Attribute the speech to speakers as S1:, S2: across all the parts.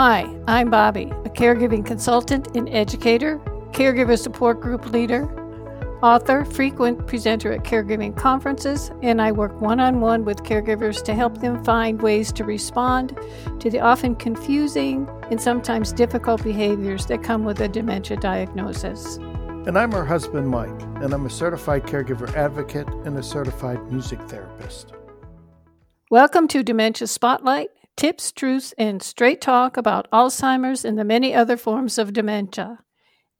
S1: Hi, I'm Bobbi, a caregiving consultant and educator, caregiver support group leader, author, frequent presenter at caregiving conferences, and I work one on one with caregivers to help them find ways to respond to the often confusing and sometimes difficult behaviors that come with a dementia diagnosis.
S2: And I'm her husband, Mike, and I'm a certified caregiver advocate and a certified music therapist.
S1: Welcome to Dementia Spotlight tips, truths, and straight talk about Alzheimer's and the many other forms of dementia.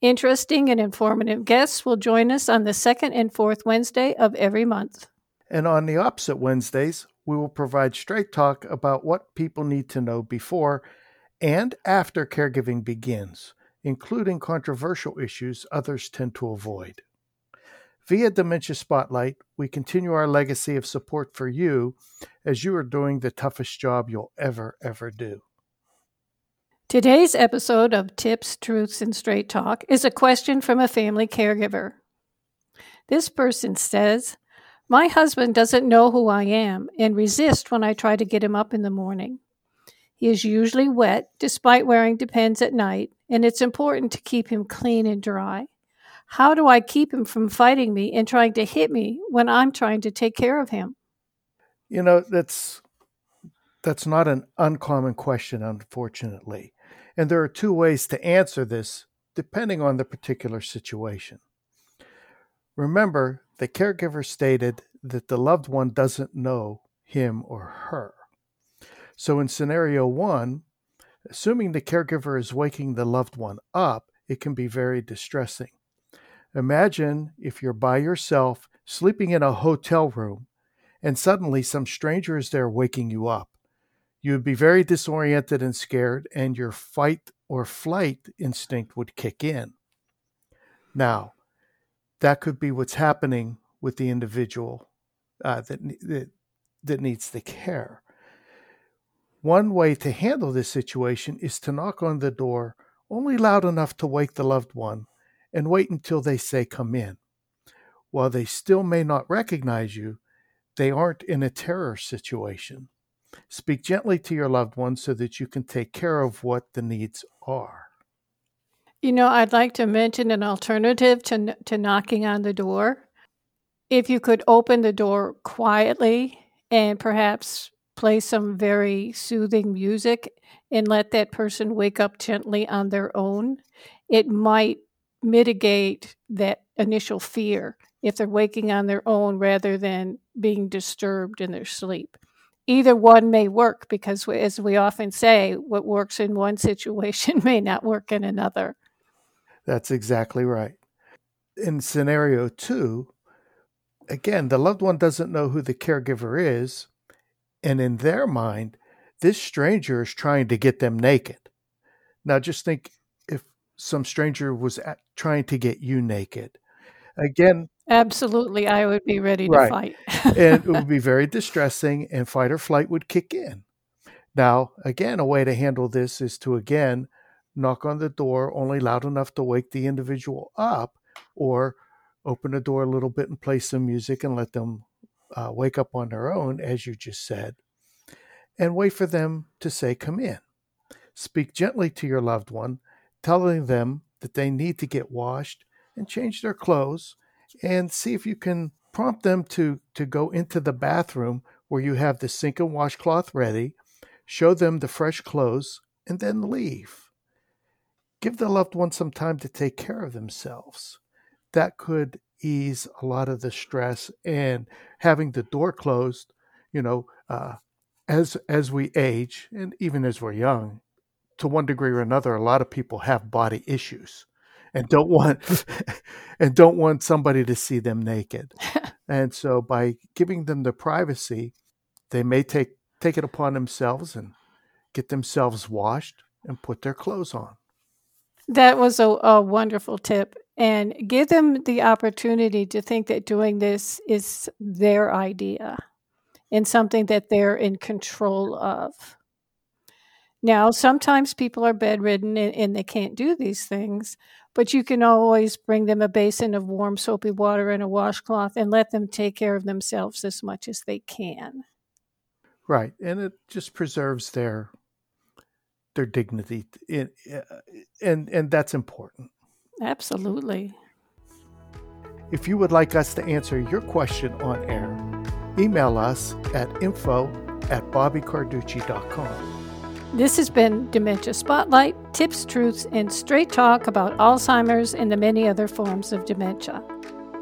S1: Interesting and informative guests will join us on the second and fourth Wednesday of every month.
S2: And on the opposite Wednesdays, we will provide straight talk about what people need to know before and after caregiving begins, including controversial issues others tend to avoid. Via Dementia Spotlight, we continue our legacy of support for you as you are doing the toughest job you'll ever, ever do.
S1: Today's episode of Tips, Truths, and Straight Talk is a question from a family caregiver. This person says, My husband doesn't know who I am and resists when I try to get him up in the morning. He is usually wet despite wearing Depends at night, and it's important to keep him clean and dry. How do I keep him from fighting me and trying to hit me when I'm trying to take care of him?
S2: You know, that's that's not an uncommon question unfortunately. And there are two ways to answer this depending on the particular situation. Remember, the caregiver stated that the loved one doesn't know him or her. So in scenario 1, assuming the caregiver is waking the loved one up, it can be very distressing. Imagine if you're by yourself, sleeping in a hotel room, and suddenly some stranger is there waking you up. You would be very disoriented and scared, and your fight or flight instinct would kick in. Now, that could be what's happening with the individual uh, that, that, that needs the care. One way to handle this situation is to knock on the door only loud enough to wake the loved one and wait until they say come in. While they still may not recognize you, they aren't in a terror situation. Speak gently to your loved ones so that you can take care of what the needs are.
S1: You know, I'd like to mention an alternative to, to knocking on the door. If you could open the door quietly and perhaps play some very soothing music and let that person wake up gently on their own, it might mitigate that initial fear if they're waking on their own rather than being disturbed in their sleep. Either one may work because, as we often say, what works in one situation may not work in another.
S2: That's exactly right. In scenario two, again, the loved one doesn't know who the caregiver is. And in their mind, this stranger is trying to get them naked. Now, just think if some stranger was at, trying to get you naked. Again,
S1: absolutely, I would be ready to right. fight.
S2: and it would be very distressing, and fight or flight would kick in. Now, again, a way to handle this is to again knock on the door only loud enough to wake the individual up, or open the door a little bit and play some music and let them uh, wake up on their own, as you just said, and wait for them to say, Come in. Speak gently to your loved one telling them that they need to get washed and change their clothes and see if you can prompt them to to go into the bathroom where you have the sink and washcloth ready show them the fresh clothes and then leave. Give the loved one some time to take care of themselves. That could ease a lot of the stress and having the door closed you know uh, as as we age and even as we're young to one degree or another, a lot of people have body issues and don't want and don't want somebody to see them naked. and so by giving them the privacy, they may take take it upon themselves and get themselves washed and put their clothes on.
S1: That was a, a wonderful tip. And give them the opportunity to think that doing this is their idea and something that they're in control of. Now, sometimes people are bedridden and, and, they can't do these things, but you can always bring them a basin of warm, soapy water and a washcloth and let them take care of themselves as much as they can.
S2: Right. And it just preserves their their dignity, in, uh, and and that's important.
S1: Absolutely.
S2: If you would like us to answer your question on air, email us at info at bobbicarducci.com.
S1: This has been Dementia Spotlight tips, truths, and straight talk about Alzheimer's and the many other forms of dementia.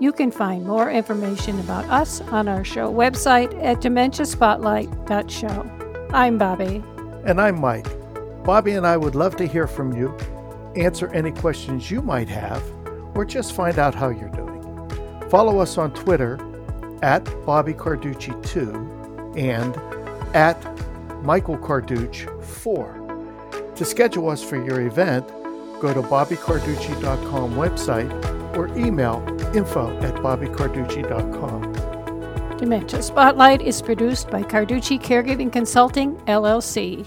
S1: You can find more information about us on our show website at dementiaspotlight.show. I'm Bobbi.
S2: And I'm Mike. Bobbi and I would love to hear from you, answer any questions you might have, or just find out how you're doing. Follow us on Twitter at Bobbi Carducci2 and at Michael Carducci4. To schedule us for your event, go to bobbicarducci.com website or email info at bobbicarducci.com.
S1: Dementia Spotlight is produced by Carducci Caregiving Consulting, LLC.